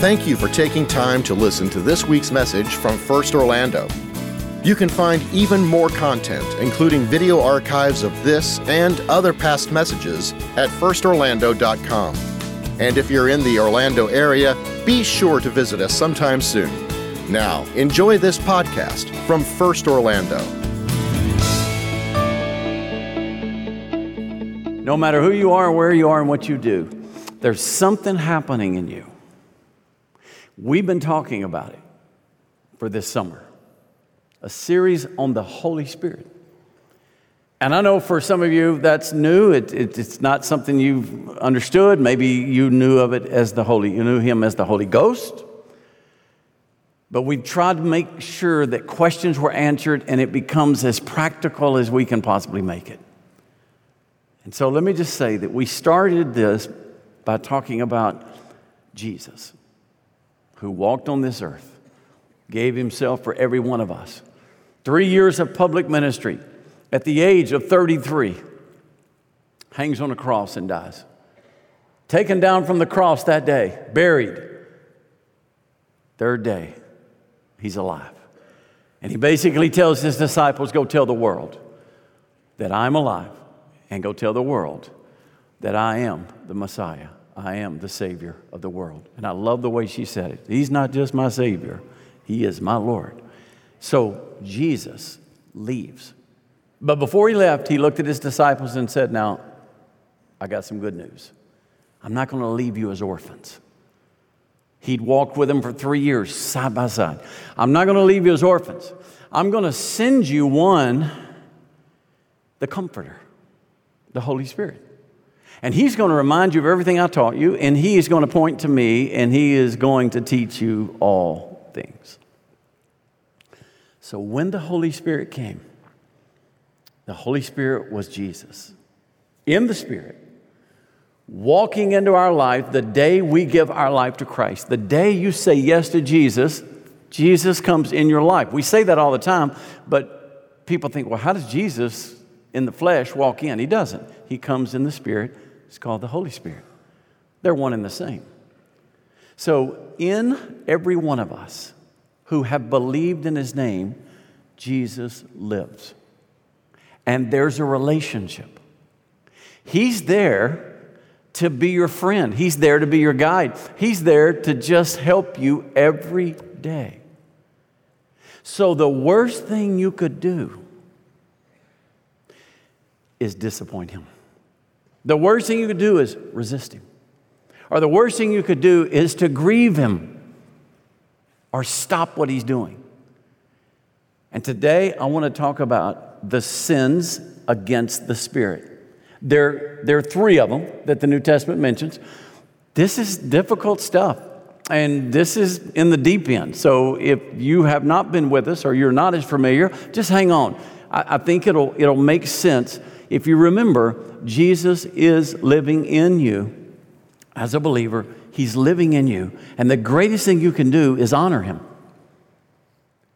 Thank you for taking time to listen to this week's message from First Orlando. You can find even more content, including video archives of this and other past messages, at firstorlando.com. And if you're in the Orlando area, be sure to visit us sometime soon. Now, enjoy this podcast from First Orlando. No matter who you are, where you are, and what you do, there's something happening in you. We've been talking about it for this summer a series on the Holy Spirit. And I know for some of you that's new. It, it, it's not something you've understood. Maybe you knew of it as the Holy, you knew Him as the Holy Ghost. But we've tried to make sure that questions were answered and it becomes as practical as we can possibly make it. And so let me just say that we started this by talking about Jesus, who walked on this earth, gave himself for every one of us. Three years of public ministry. At the age of 33, hangs on a cross and dies. Taken down from the cross that day, buried. Third day, he's alive. And he basically tells his disciples, Go tell the world that I'm alive, and go tell the world that I am the Messiah. I am the Savior of the world. And I love the way she said it. He's not just my Savior, He is my Lord. So Jesus leaves. But before he left, he looked at his disciples and said, Now, I got some good news. I'm not going to leave you as orphans. He'd walked with them for three years, side by side. I'm not going to leave you as orphans. I'm going to send you one, the Comforter, the Holy Spirit. And He's going to remind you of everything I taught you, and He is going to point to me, and He is going to teach you all things. So when the Holy Spirit came, the Holy Spirit was Jesus in the Spirit, walking into our life the day we give our life to Christ. The day you say yes to Jesus, Jesus comes in your life. We say that all the time, but people think, well, how does Jesus in the flesh walk in? He doesn't. He comes in the Spirit. It's called the Holy Spirit. They're one and the same. So, in every one of us, who have believed in his name, Jesus lives. And there's a relationship. He's there to be your friend, he's there to be your guide, he's there to just help you every day. So, the worst thing you could do is disappoint him. The worst thing you could do is resist him. Or the worst thing you could do is to grieve him or stop what he's doing. And today I want to talk about the sins against the Spirit. There, there are three of them that the New Testament mentions. This is difficult stuff. And this is in the deep end. So if you have not been with us or you're not as familiar, just hang on. I, I think it'll, it'll make sense if you remember Jesus is living in you as a believer He's living in you. And the greatest thing you can do is honor Him.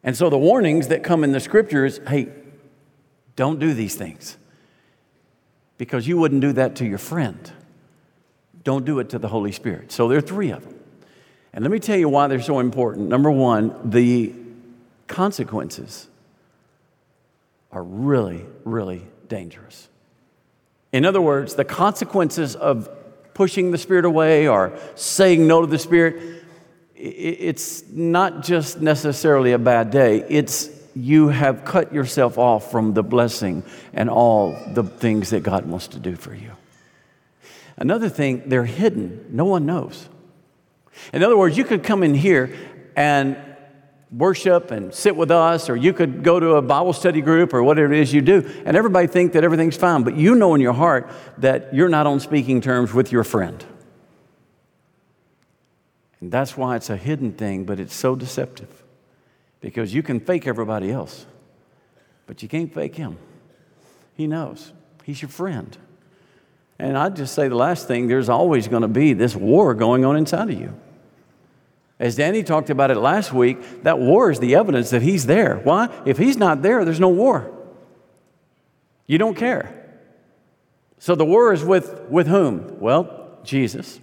And so the warnings that come in the scriptures hey, don't do these things because you wouldn't do that to your friend. Don't do it to the Holy Spirit. So there are three of them. And let me tell you why they're so important. Number one, the consequences are really, really dangerous. In other words, the consequences of pushing the Spirit away or saying no to the Spirit, it's not just necessarily a bad day. It's you have cut yourself off from the blessing and all the things that God wants to do for you. Another thing, they're hidden. No one knows. In other words, you could come in here and worship and sit with us, or you could go to a Bible study group or whatever it is you do, and everybody think that everything's fine, but you know in your heart that you're not on speaking terms with your friend. And that's why it's a hidden thing, but it's so deceptive. Because you can fake everybody else, but you can't fake him. He knows. He's your friend. And I'd just say the last thing there's always going to be this war going on inside of you. As Danny talked about it last week, that war is the evidence that he's there. Why? If he's not there, there's no war. You don't care. So the war is with, with whom? Well, Jesus.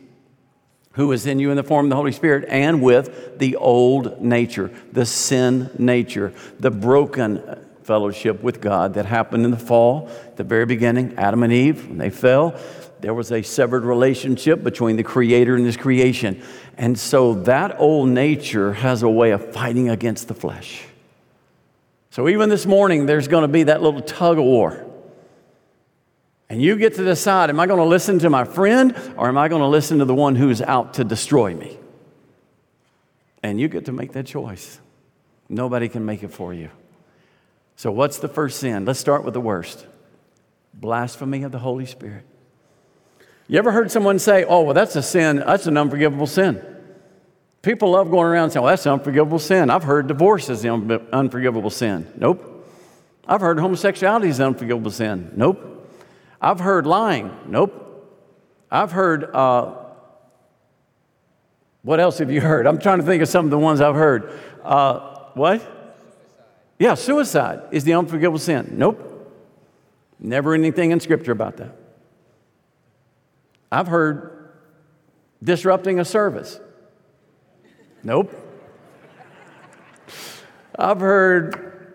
who is in you in the form of the Holy Spirit, and with the old nature, the sin nature, the broken fellowship with God that happened in the fall, the very beginning, Adam and Eve, when they fell. There was a severed relationship between the Creator and His creation. And so that old nature has a way of fighting against the flesh. So even this morning, there's going to be that little tug of war. And you get to decide am I going to listen to my friend or am I going to listen to the one who's out to destroy me? And you get to make that choice. Nobody can make it for you. So, what's the first sin? Let's start with the worst blasphemy of the Holy Spirit. You ever heard someone say, oh, well, that's a sin, that's an unforgivable sin? People love going around saying, well, that's an unforgivable sin. I've heard divorce is the un- unforgivable sin. Nope. I've heard homosexuality is an unforgivable sin. Nope. I've heard lying. Nope. I've heard, uh, what else have you heard? I'm trying to think of some of the ones I've heard. Uh, what? Yeah, suicide is the unforgivable sin. Nope. Never anything in Scripture about that. I've heard disrupting a service. Nope. I've heard,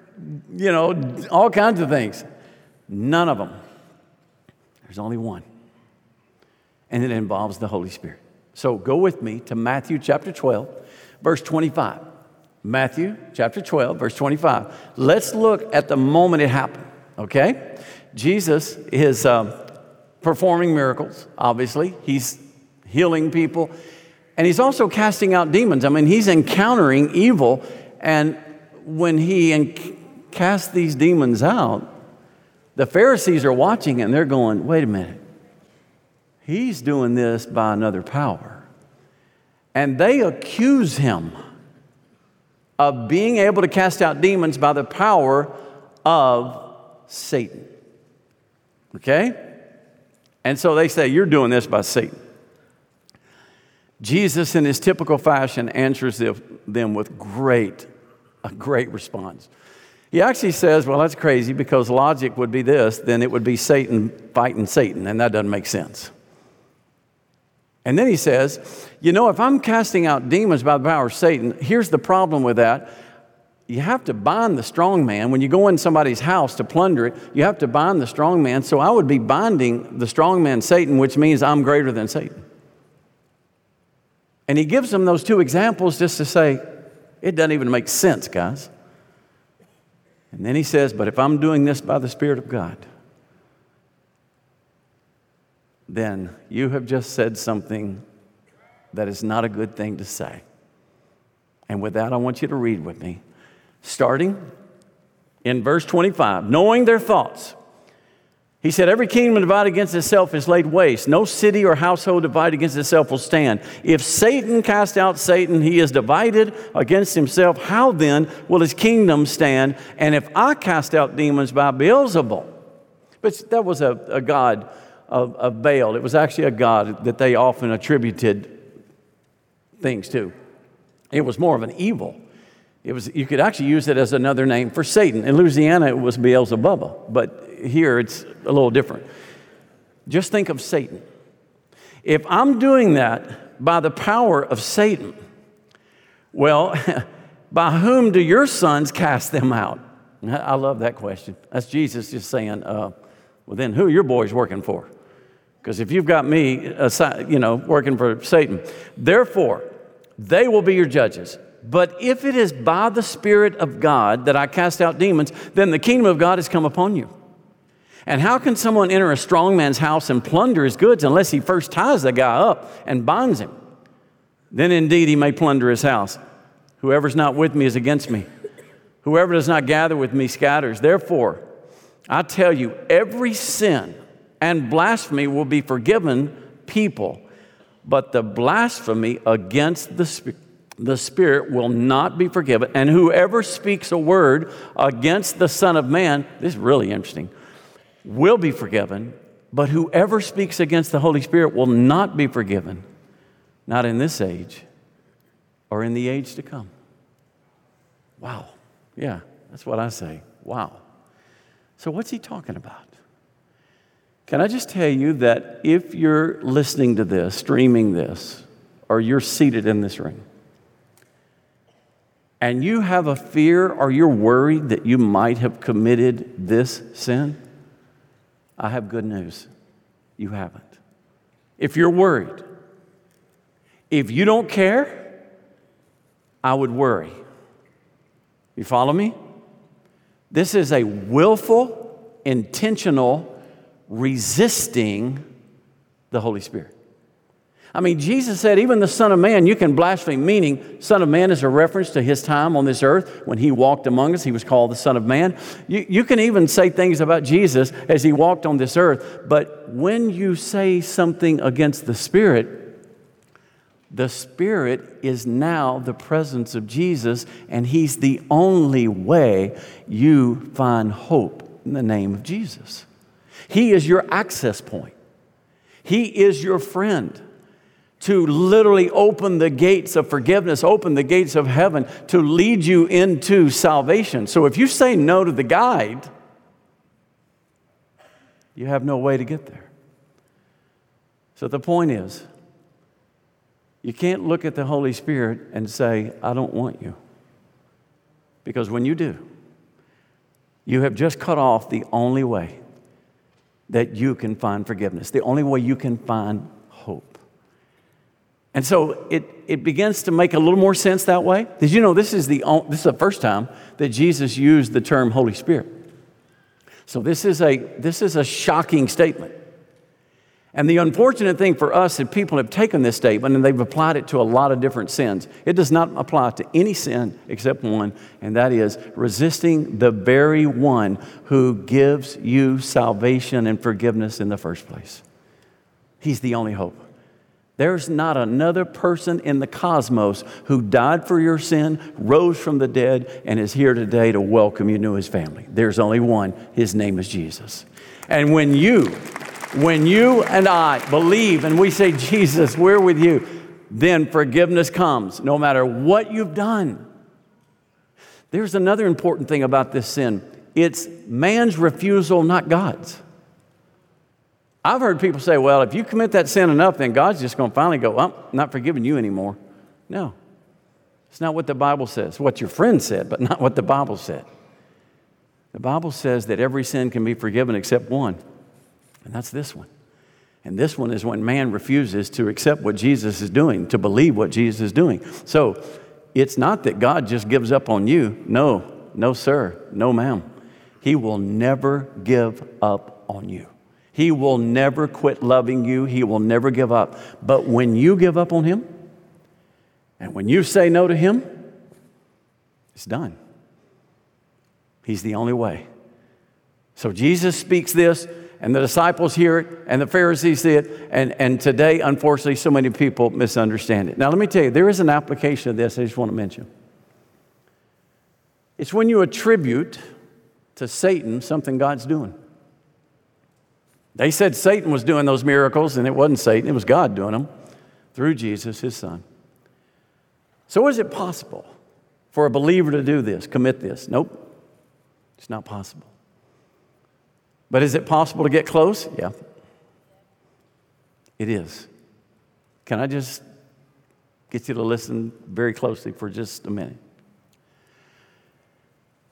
you know, all kinds of things. None of them there's only one, and it involves the Holy Spirit. So go with me to Matthew chapter 12, verse 25. Matthew chapter 12, verse 25. Let's look at the moment it happened, okay? Jesus is um, performing miracles, obviously. He's healing people, and he's also casting out demons. I mean, he's encountering evil, and when he enc- casts these demons out, the Pharisees are watching and they're going, wait a minute. He's doing this by another power. And they accuse him of being able to cast out demons by the power of Satan. Okay? And so they say, You're doing this by Satan. Jesus, in his typical fashion, answers them with great, a great response. He actually says, well, that's crazy because logic would be this, then it would be Satan fighting Satan, and that doesn't make sense. And then he says, you know, if I'm casting out demons by the power of Satan, here's the problem with that. You have to bind the strong man. When you go in somebody's house to plunder it, you have to bind the strong man. So I would be binding the strong man, Satan, which means I'm greater than Satan. And he gives them those two examples just to say, it doesn't even make sense, guys. And then he says, But if I'm doing this by the Spirit of God, then you have just said something that is not a good thing to say. And with that, I want you to read with me, starting in verse 25, knowing their thoughts. He said, Every kingdom divided against itself is laid waste. No city or household divided against itself will stand. If Satan cast out Satan, he is divided against himself. How then will his kingdom stand? And if I cast out demons by Beelzebul, but that was a, a god of, of Baal, it was actually a god that they often attributed things to. It was more of an evil. It was, you could actually use it as another name for Satan. In Louisiana, it was Beelzebub, but here it's a little different. Just think of Satan. If I'm doing that by the power of Satan, well, by whom do your sons cast them out? I love that question. That's Jesus just saying, uh, well, then who are your boys working for? Because if you've got me, you know, working for Satan, therefore, they will be your judges. But if it is by the Spirit of God that I cast out demons, then the kingdom of God has come upon you. And how can someone enter a strong man's house and plunder his goods unless he first ties the guy up and binds him? Then indeed he may plunder his house. Whoever's not with me is against me. Whoever does not gather with me scatters. Therefore, I tell you, every sin and blasphemy will be forgiven people, but the blasphemy against the, the Spirit will not be forgiven. And whoever speaks a word against the Son of Man, this is really interesting will be forgiven, but whoever speaks against the Holy Spirit will not be forgiven, not in this age or in the age to come. Wow. Yeah, that's what I say. Wow. So, what's he talking about? Can I just tell you that if you're listening to this, streaming this, or you're seated in this room, and you have a fear or you're worried that you might have committed this sin, I have good news. You haven't. If you're worried, if you don't care, I would worry. You follow me? This is a willful, intentional resisting the Holy Spirit. I mean, Jesus said, even the Son of Man, you can blaspheme, meaning, Son of Man is a reference to his time on this earth. When he walked among us, he was called the Son of Man. You, you can even say things about Jesus as he walked on this earth, but when you say something against the Spirit, the Spirit is now the presence of Jesus, and He's the only way you find hope in the name of Jesus. He is your access point, He is your friend to literally open the gates of forgiveness, open the gates of heaven to lead you into salvation. So if you say no to the guide, you have no way to get there. So the point is, you can't look at the Holy Spirit and say, I don't want you. Because when you do, you have just cut off the only way that you can find forgiveness, the only way you can find and so it, it begins to make a little more sense that way. Did you know this is, the, this is the first time that Jesus used the term Holy Spirit? So this is a, this is a shocking statement. And the unfortunate thing for us is people have taken this statement and they've applied it to a lot of different sins. It does not apply to any sin except one, and that is resisting the very one who gives you salvation and forgiveness in the first place. He's the only hope. There's not another person in the cosmos who died for your sin, rose from the dead, and is here today to welcome you to his family. There's only one. His name is Jesus. And when you, when you and I believe and we say, Jesus, we're with you, then forgiveness comes no matter what you've done. There's another important thing about this sin it's man's refusal, not God's. I've heard people say, well, if you commit that sin enough, then God's just going to finally go, I'm not forgiving you anymore. No. It's not what the Bible says. What your friend said, but not what the Bible said. The Bible says that every sin can be forgiven except one, and that's this one. And this one is when man refuses to accept what Jesus is doing, to believe what Jesus is doing. So it's not that God just gives up on you. No, no, sir, no, ma'am. He will never give up on you. He will never quit loving you. He will never give up. But when you give up on Him, and when you say no to Him, it's done. He's the only way. So Jesus speaks this, and the disciples hear it, and the Pharisees see it, and, and today, unfortunately, so many people misunderstand it. Now, let me tell you, there is an application of this I just want to mention. It's when you attribute to Satan something God's doing. They said Satan was doing those miracles, and it wasn't Satan, it was God doing them through Jesus, his son. So, is it possible for a believer to do this, commit this? Nope, it's not possible. But is it possible to get close? Yeah, it is. Can I just get you to listen very closely for just a minute?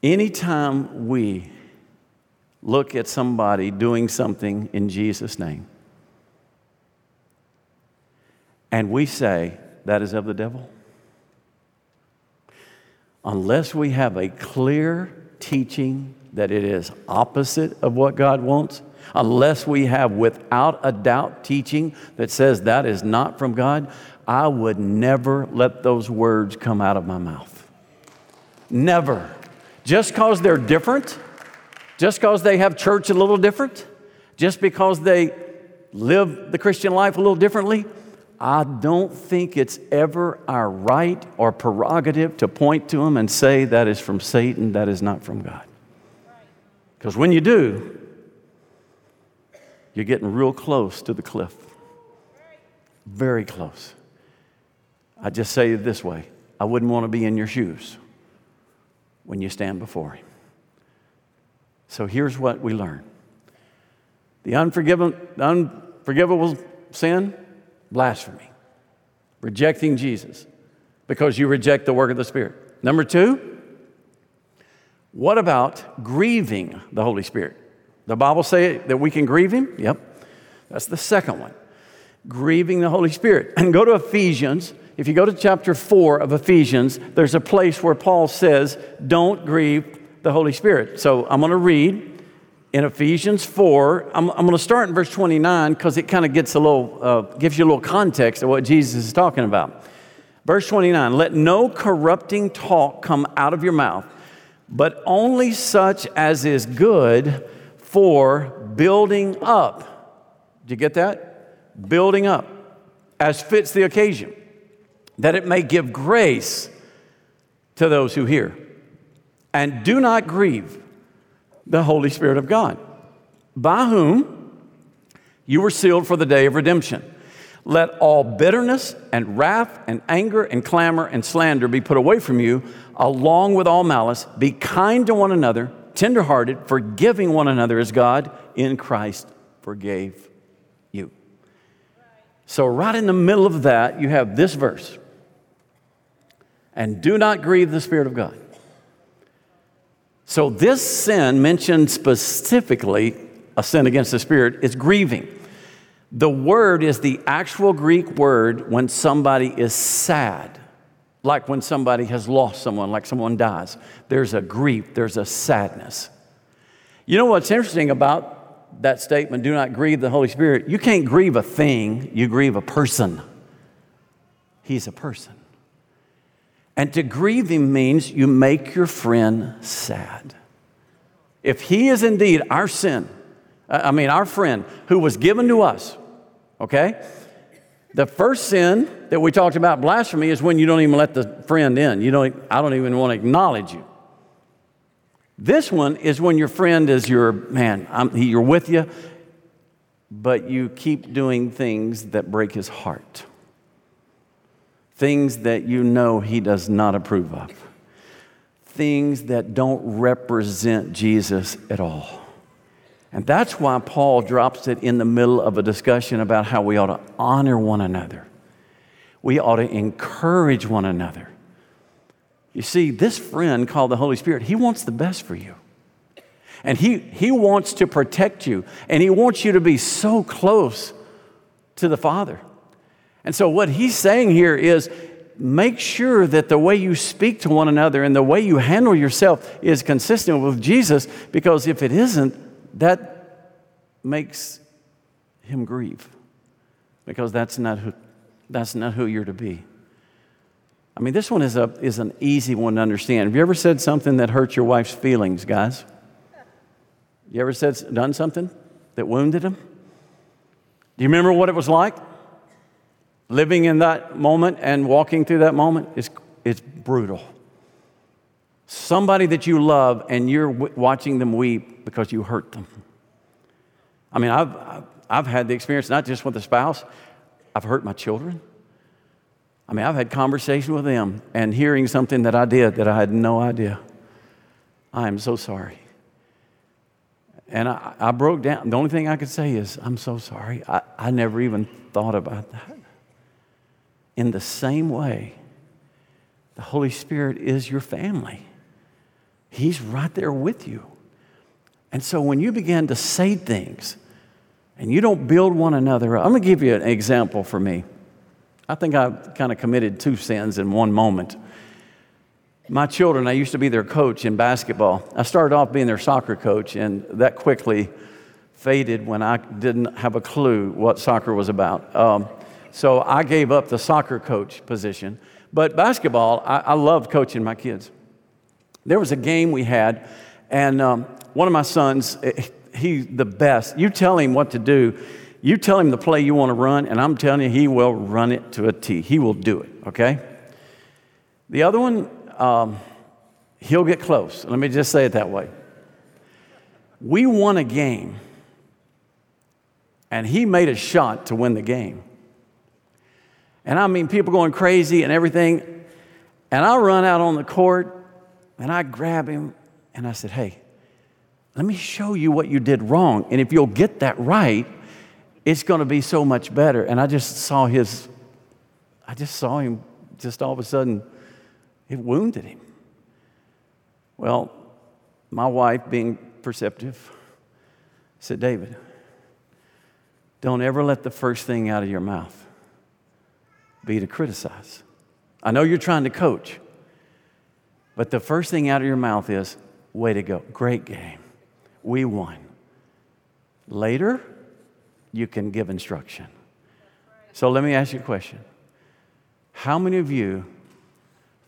Anytime we look at somebody doing something in Jesus' name. And we say, that is of the devil. Unless we have a clear teaching that it is opposite of what God wants, unless we have without a doubt teaching that says that is not from God, I would never let those words come out of my mouth. Never. Just because they're different just because they have church a little different, just because they live the Christian life a little differently, I don't think it's ever our right or prerogative to point to them and say that is from Satan, that is not from God. Because when you do, you're getting real close to the cliff. Very close. I just say it this way I wouldn't want to be in your shoes when you stand before Him. So here's what we learn the unforgiven, unforgivable sin, blasphemy. rejecting Jesus because you reject the work of the Spirit. Number two, what about grieving the Holy Spirit? The Bible say that we can grieve him? Yep. That's the second one. Grieving the Holy Spirit. And go to Ephesians. If you go to chapter 4 of Ephesians, there's a place where Paul says, Don't grieve the Holy Spirit. So I'm going to read in Ephesians 4. I'm, I'm going to start in verse 29 because it kind of gets a little, uh, gives you a little context of what Jesus is talking about. Verse 29 Let no corrupting talk come out of your mouth, but only such as is good for building up. Did you get that? Building up as fits the occasion, that it may give grace to those who hear. And do not grieve the Holy Spirit of God, by whom you were sealed for the day of redemption. Let all bitterness and wrath and anger and clamor and slander be put away from you, along with all malice. Be kind to one another tenderhearted, forgiving one another as God in Christ forgave you. So, right in the middle of that, you have this verse. And do not grieve the Spirit of God. So, this sin mentioned specifically, a sin against the Spirit, is grieving. The word is the actual Greek word when somebody is sad like when somebody has lost someone, like someone dies. There's a grief, there's a sadness. You know what's interesting about that statement, do not grieve the Holy Spirit? You can't grieve a thing, you grieve a person. He's a person. And to grieve him means you make your friend sad. If he is indeed our sin, I mean, our friend who was given to us, okay? The first sin that we talked about, blasphemy, is when you don't even let the friend in. You don't, I don't even want to acknowledge you. This one is when your friend is your man, I'm, you're with you, but you keep doing things that break his heart, things that you know he does not approve of, things that don't represent Jesus at all. And that's why Paul drops it in the middle of a discussion about how we ought to honor one another. We ought to encourage one another. You see, this friend called the Holy Spirit, he wants the best for you. And he, he wants to protect you, and he wants you to be so close to the Father. And so, what he's saying here is make sure that the way you speak to one another and the way you handle yourself is consistent with Jesus, because if it isn't, that makes him grieve because that's not who, that's not who you're to be. I mean, this one is, a, is an easy one to understand. Have you ever said something that hurt your wife's feelings, guys? You ever said, done something that wounded him? Do you remember what it was like? Living in that moment and walking through that moment is it's brutal. Somebody that you love and you're w- watching them weep because you hurt them. I mean, I've, I've had the experience not just with a spouse, I've hurt my children. I mean, I've had conversation with them and hearing something that I did that I had no idea. I am so sorry. And I, I broke down. The only thing I could say is, I'm so sorry. I, I never even thought about that. In the same way, the Holy Spirit is your family. He's right there with you. And so when you begin to say things and you don't build one another up, I'm going to give you an example for me. I think I kind of committed two sins in one moment. My children, I used to be their coach in basketball. I started off being their soccer coach, and that quickly faded when I didn't have a clue what soccer was about. Um, so I gave up the soccer coach position. But basketball, I, I loved coaching my kids. There was a game we had, and um, one of my sons, eh, he's the best. You tell him what to do, you tell him the play you want to run, and I'm telling you, he will run it to a T. He will do it, okay? The other one, um, he'll get close. Let me just say it that way. We won a game, and he made a shot to win the game. And I mean, people going crazy and everything. And I run out on the court, and I grab him and I said, Hey, let me show you what you did wrong. And if you'll get that right, it's going to be so much better. And I just saw his I just saw him, just all of a sudden, it wounded him. Well, my wife, being perceptive, said, David, don't ever let the first thing out of your mouth be to criticize. I know you're trying to coach, but the first thing out of your mouth is, way to go, great game, we won. Later, you can give instruction. So let me ask you a question How many of you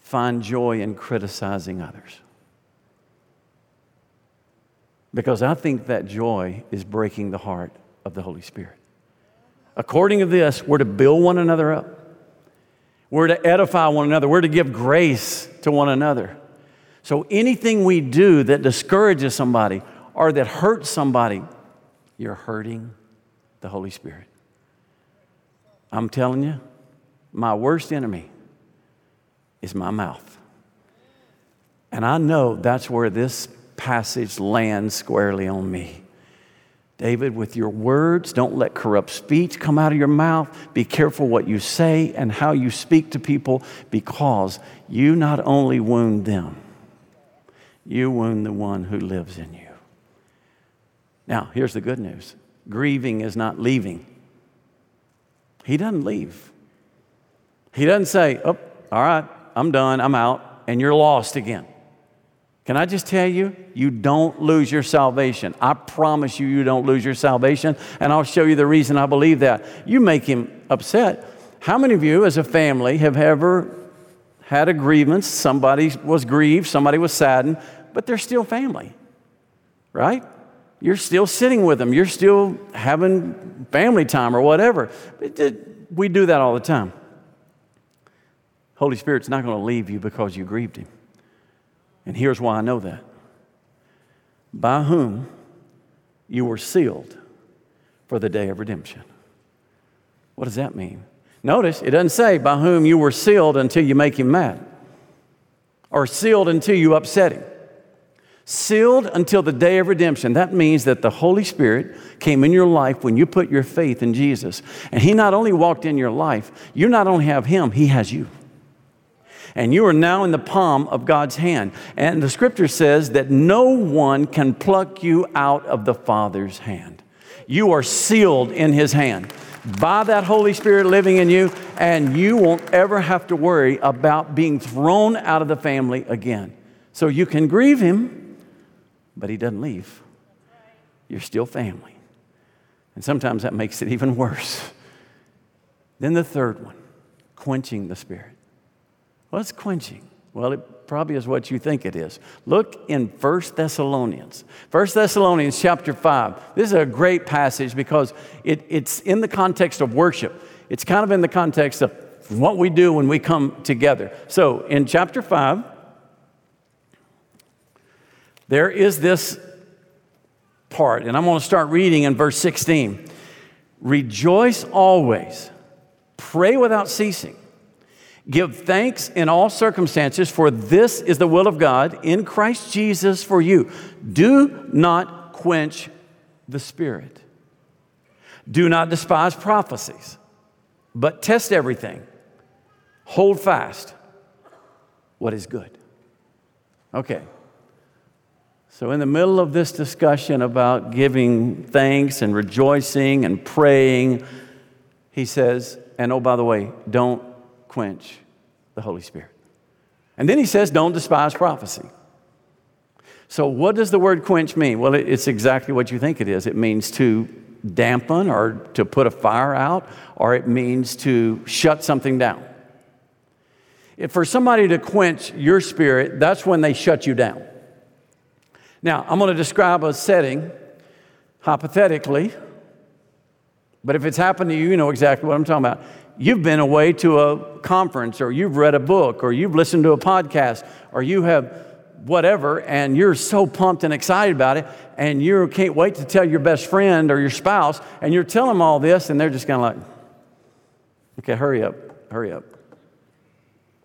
find joy in criticizing others? Because I think that joy is breaking the heart of the Holy Spirit. According to this, we're to build one another up. We're to edify one another. We're to give grace to one another. So anything we do that discourages somebody or that hurts somebody, you're hurting the Holy Spirit. I'm telling you, my worst enemy is my mouth. And I know that's where this passage lands squarely on me. David, with your words, don't let corrupt speech come out of your mouth. Be careful what you say and how you speak to people because you not only wound them, you wound the one who lives in you. Now, here's the good news grieving is not leaving. He doesn't leave. He doesn't say, Oh, all right, I'm done, I'm out, and you're lost again. Can I just tell you, you don't lose your salvation. I promise you, you don't lose your salvation, and I'll show you the reason I believe that. You make him upset. How many of you, as a family, have ever had a grievance? Somebody was grieved, somebody was saddened, but they're still family, right? You're still sitting with them, you're still having family time or whatever. We do that all the time. Holy Spirit's not going to leave you because you grieved him. And here's why I know that by whom you were sealed for the day of redemption. What does that mean? Notice it doesn't say by whom you were sealed until you make him mad or sealed until you upset him. Sealed until the day of redemption. That means that the Holy Spirit came in your life when you put your faith in Jesus. And He not only walked in your life, you not only have Him, He has you and you are now in the palm of God's hand. And the scripture says that no one can pluck you out of the Father's hand. You are sealed in His hand by that Holy Spirit living in you, and you won't ever have to worry about being thrown out of the family again. So you can grieve Him, but He doesn't leave. You're still family. And sometimes that makes it even worse. Then the third one, quenching the Spirit. What's quenching? Well, it probably is what you think it is. Look in 1 Thessalonians. 1 Thessalonians chapter 5. This is a great passage because it, it's in the context of worship. It's kind of in the context of what we do when we come together. So in chapter 5, there is this part, and I'm going to start reading in verse 16. Rejoice always, pray without ceasing. Give thanks in all circumstances, for this is the will of God in Christ Jesus for you. Do not quench the Spirit. Do not despise prophecies, but test everything. Hold fast what is good. Okay. So, in the middle of this discussion about giving thanks and rejoicing and praying, he says, and oh, by the way, don't quench the Holy Spirit. And then he says, don't despise prophecy. So, what does the word quench mean? Well, it's exactly what you think it is. It means to dampen or to put a fire out, or it means to shut something down. If for somebody to quench your spirit, that's when they shut you down. Now, I'm going to describe a setting hypothetically, but if it's happened to you, you know exactly what I'm talking about you've been away to a conference or you've read a book or you've listened to a podcast or you have whatever and you're so pumped and excited about it and you can't wait to tell your best friend or your spouse and you're telling them all this and they're just kind of like okay hurry up hurry up.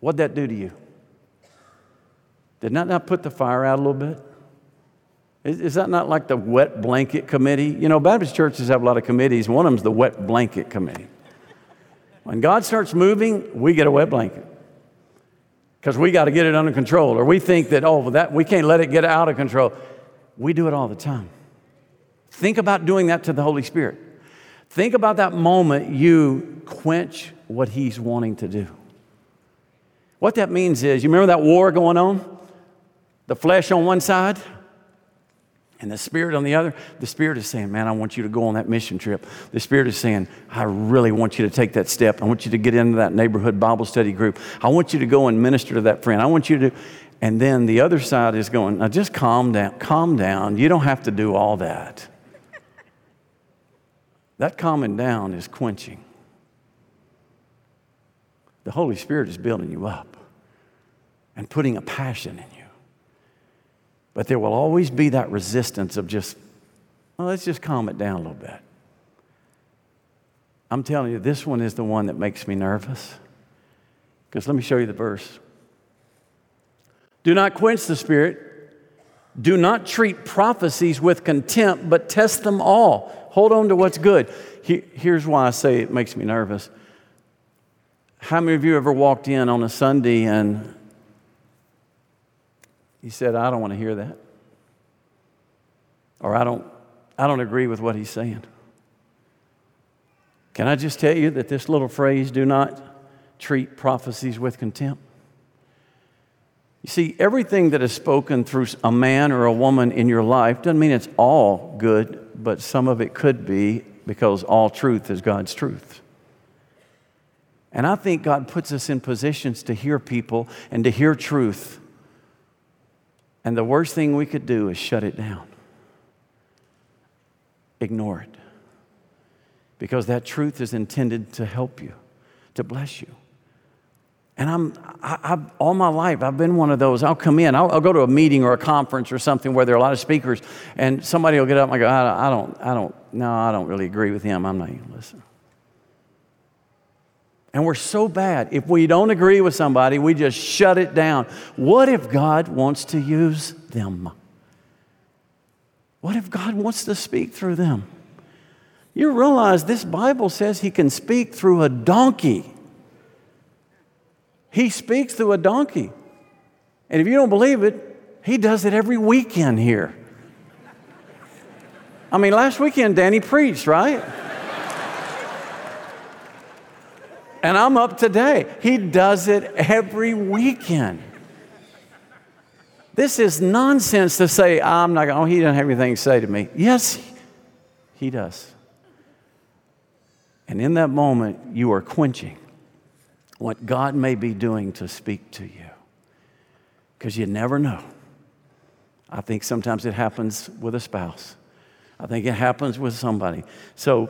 What'd that do to you? Did that not put the fire out a little bit? Is, is that not like the wet blanket committee? You know baptist churches have a lot of committees. One of them's the wet blanket committee When God starts moving, we get a wet blanket because we got to get it under control, or we think that, oh, that we can't let it get out of control. We do it all the time. Think about doing that to the Holy Spirit. Think about that moment you quench what He's wanting to do. What that means is, you remember that war going on? The flesh on one side and the Spirit on the other. The Spirit is saying, Man, I want you to go on that mission trip. The Spirit is saying, I really want you to take that step. I want you to get into that neighborhood Bible study group. I want you to go and minister to that friend. I want you to. And then the other side is going, Now just calm down. Calm down. You don't have to do all that. that calming down is quenching. The Holy Spirit is building you up and putting a passion in you. But there will always be that resistance of just, well, let's just calm it down a little bit. I'm telling you, this one is the one that makes me nervous. Because let me show you the verse. Do not quench the spirit. Do not treat prophecies with contempt, but test them all. Hold on to what's good. Here's why I say it makes me nervous. How many of you ever walked in on a Sunday and he said, I don't want to hear that. Or I don't, I don't agree with what he's saying. Can I just tell you that this little phrase, do not treat prophecies with contempt? You see, everything that is spoken through a man or a woman in your life doesn't mean it's all good, but some of it could be because all truth is God's truth. And I think God puts us in positions to hear people and to hear truth. And the worst thing we could do is shut it down, ignore it. Because that truth is intended to help you, to bless you. And I'm, I, have all my life, I've been one of those. I'll come in, I'll, I'll, go to a meeting or a conference or something where there are a lot of speakers, and somebody will get up and I go, I, I don't, I don't, no, I don't really agree with him. I'm not even listening. And we're so bad. If we don't agree with somebody, we just shut it down. What if God wants to use them? What if God wants to speak through them? You realize this Bible says He can speak through a donkey. He speaks through a donkey. And if you don't believe it, He does it every weekend here. I mean, last weekend, Danny preached, right? And I'm up today. He does it every weekend. This is nonsense to say, I'm not going, oh, he doesn't have anything to say to me. Yes, he does. And in that moment, you are quenching what God may be doing to speak to you. Because you never know. I think sometimes it happens with a spouse. I think it happens with somebody. So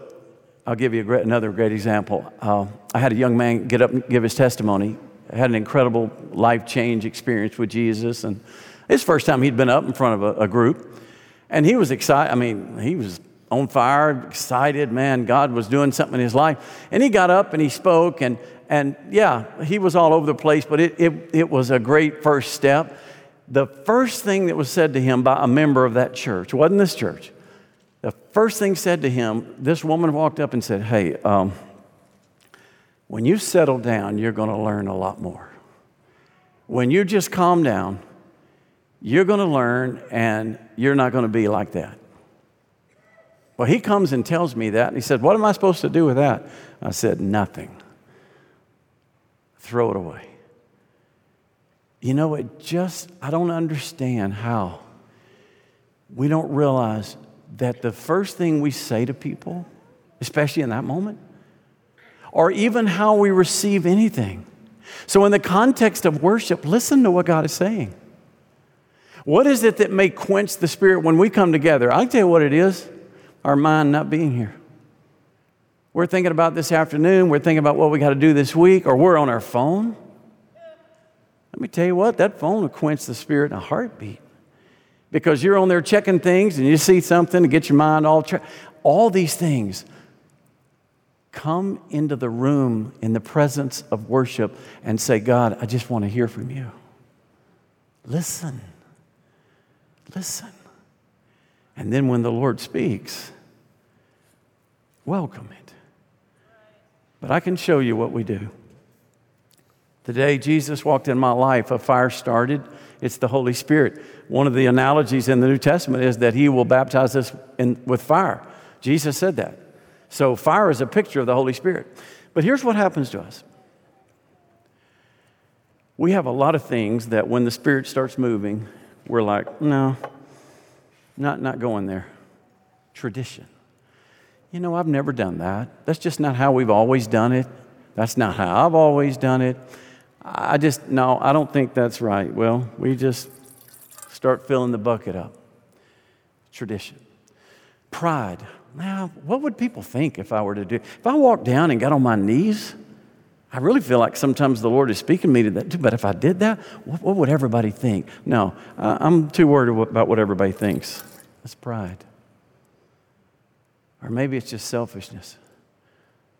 I'll give you great, another great example. Uh, I had a young man get up and give his testimony. I had an incredible life change experience with Jesus, and the first time he'd been up in front of a, a group. And he was excited. I mean, he was on fire, excited, man. God was doing something in his life. And he got up and he spoke, and, and yeah, he was all over the place, but it, it, it was a great first step. The first thing that was said to him by a member of that church, wasn't this church, the first thing said to him, this woman walked up and said, Hey, um, when you settle down, you're going to learn a lot more. When you just calm down, you're going to learn and you're not going to be like that. Well, he comes and tells me that. He said, What am I supposed to do with that? I said, Nothing. Throw it away. You know, it just, I don't understand how we don't realize that the first thing we say to people, especially in that moment, or even how we receive anything. So, in the context of worship, listen to what God is saying. What is it that may quench the spirit when we come together? I'll tell you what it is our mind not being here. We're thinking about this afternoon, we're thinking about what we got to do this week, or we're on our phone. Let me tell you what, that phone will quench the spirit in a heartbeat because you're on there checking things and you see something to get your mind all tra- all these things come into the room in the presence of worship and say god i just want to hear from you listen listen and then when the lord speaks welcome it But I can show you what we do. The day Jesus walked in my life, a fire started. It's the Holy Spirit. One of the analogies in the New Testament is that He will baptize us in, with fire. Jesus said that. So, fire is a picture of the Holy Spirit. But here's what happens to us we have a lot of things that when the Spirit starts moving, we're like, no, not, not going there. Tradition. You know, I've never done that. That's just not how we've always done it. That's not how I've always done it. I just, no, I don't think that's right. Well, we just start filling the bucket up. Tradition. Pride. Now, what would people think if I were to do? If I walked down and got on my knees, I really feel like sometimes the Lord is speaking to me to that too. But if I did that, what, what would everybody think? No, I'm too worried about what everybody thinks. That's pride. Or maybe it's just selfishness.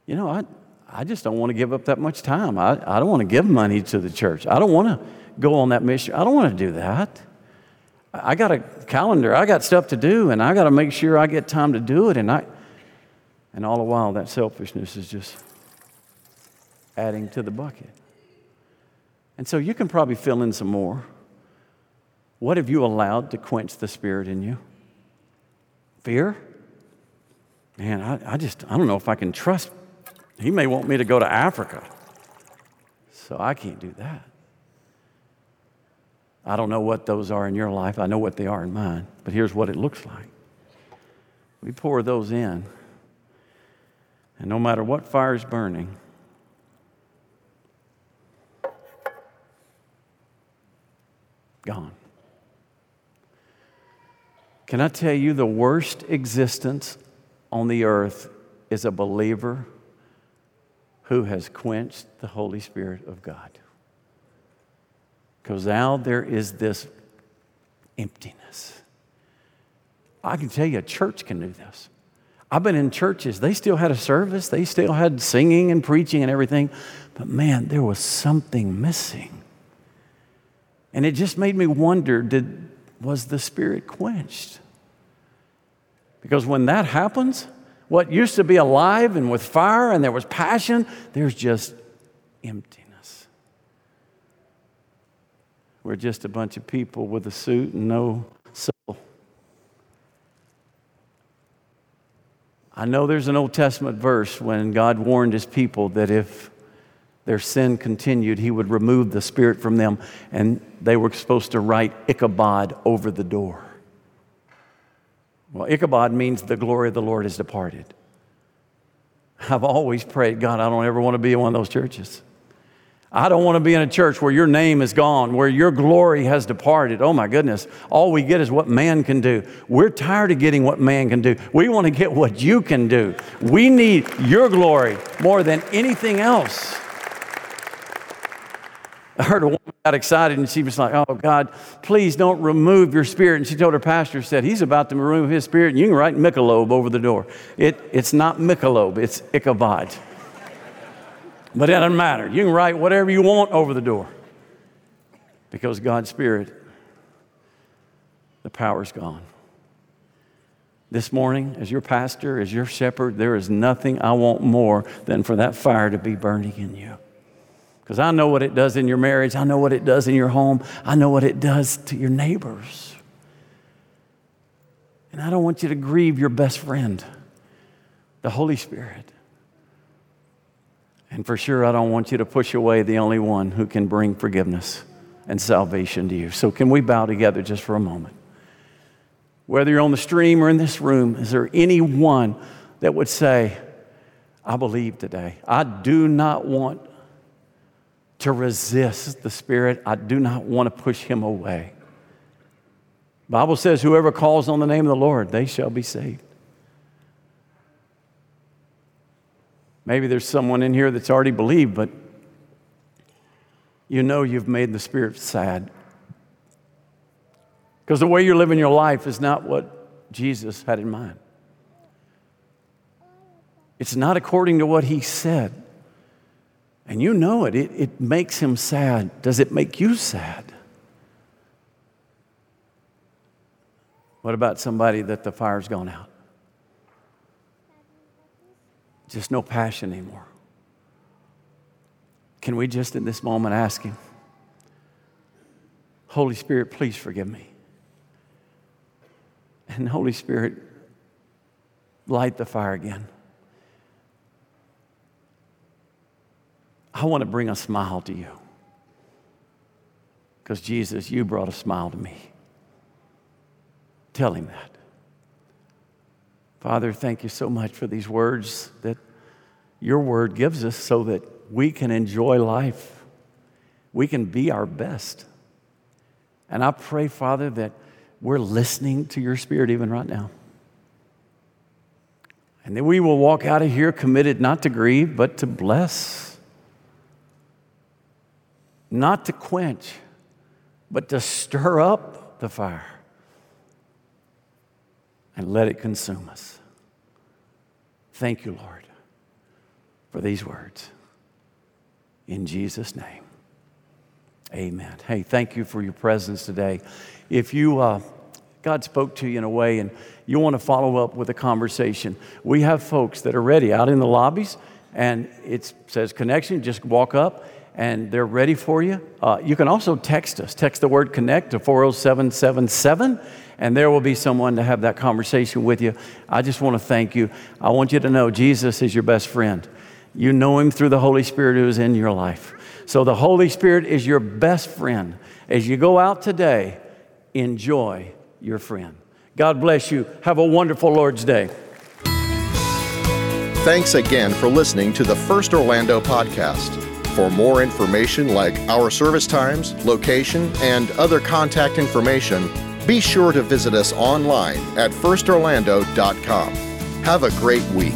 You know, I, I just don't want to give up that much time. I, I don't want to give money to the church. I don't want to go on that mission. I don't want to do that. I got a calendar. I got stuff to do, and I got to make sure I get time to do it. And I, and all the while, that selfishness is just adding to the bucket. And so you can probably fill in some more. What have you allowed to quench the spirit in you? Fear? Man, I, I just, I don't know if I can trust. He may want me to go to Africa. So I can't do that. I don't know what those are in your life. I know what they are in mine. But here's what it looks like we pour those in, and no matter what fire is burning, gone. Can I tell you the worst existence on the earth is a believer who has quenched the Holy Spirit of God? Because now there is this emptiness. I can tell you a church can do this. I've been in churches, they still had a service, they still had singing and preaching and everything, but man, there was something missing. And it just made me wonder did, was the spirit quenched? Because when that happens, what used to be alive and with fire and there was passion, there's just emptiness. We're just a bunch of people with a suit and no soul. I know there's an Old Testament verse when God warned his people that if their sin continued, he would remove the spirit from them, and they were supposed to write Ichabod over the door. Well, Ichabod means the glory of the Lord has departed. I've always prayed, God, I don't ever want to be in one of those churches. I don't want to be in a church where your name is gone, where your glory has departed. Oh my goodness. All we get is what man can do. We're tired of getting what man can do. We want to get what you can do. We need your glory more than anything else. I heard a woman got excited and she was like, Oh, God, please don't remove your spirit. And she told her pastor, said, He's about to remove his spirit, and you can write Michelob over the door. It, it's not Michelob, it's Ichabod. But it doesn't matter. You can write whatever you want over the door because God's spirit, the power's gone. This morning, as your pastor, as your shepherd, there is nothing I want more than for that fire to be burning in you. Because I know what it does in your marriage. I know what it does in your home. I know what it does to your neighbors. And I don't want you to grieve your best friend, the Holy Spirit. And for sure, I don't want you to push away the only one who can bring forgiveness and salvation to you. So, can we bow together just for a moment? Whether you're on the stream or in this room, is there anyone that would say, I believe today? I do not want to resist the Spirit. I do not want to push him away. Bible says, whoever calls on the name of the Lord, they shall be saved. Maybe there's someone in here that's already believed, but you know you've made the Spirit sad. Because the way you're living your life is not what Jesus had in mind. It's not according to what he said. And you know it. it, it makes him sad. Does it make you sad? What about somebody that the fire's gone out? Just no passion anymore. Can we just in this moment ask Him, Holy Spirit, please forgive me? And Holy Spirit, light the fire again. I want to bring a smile to you. Because Jesus, you brought a smile to me. Tell him that. Father, thank you so much for these words that your word gives us so that we can enjoy life. We can be our best. And I pray, Father, that we're listening to your spirit even right now. And that we will walk out of here committed not to grieve, but to bless, not to quench, but to stir up the fire and let it consume us. Thank you, Lord, for these words. In Jesus' name, amen. Hey, thank you for your presence today. If you, uh, God spoke to you in a way and you want to follow up with a conversation, we have folks that are ready out in the lobbies and it says connection, just walk up and they're ready for you. Uh, you can also text us. Text the word connect to 40777, and there will be someone to have that conversation with you. I just want to thank you. I want you to know Jesus is your best friend. You know him through the Holy Spirit who is in your life. So the Holy Spirit is your best friend. As you go out today, enjoy your friend. God bless you. Have a wonderful Lord's Day. Thanks again for listening to the First Orlando podcast. For more information like our service times, location, and other contact information, be sure to visit us online at firstorlando.com. Have a great week.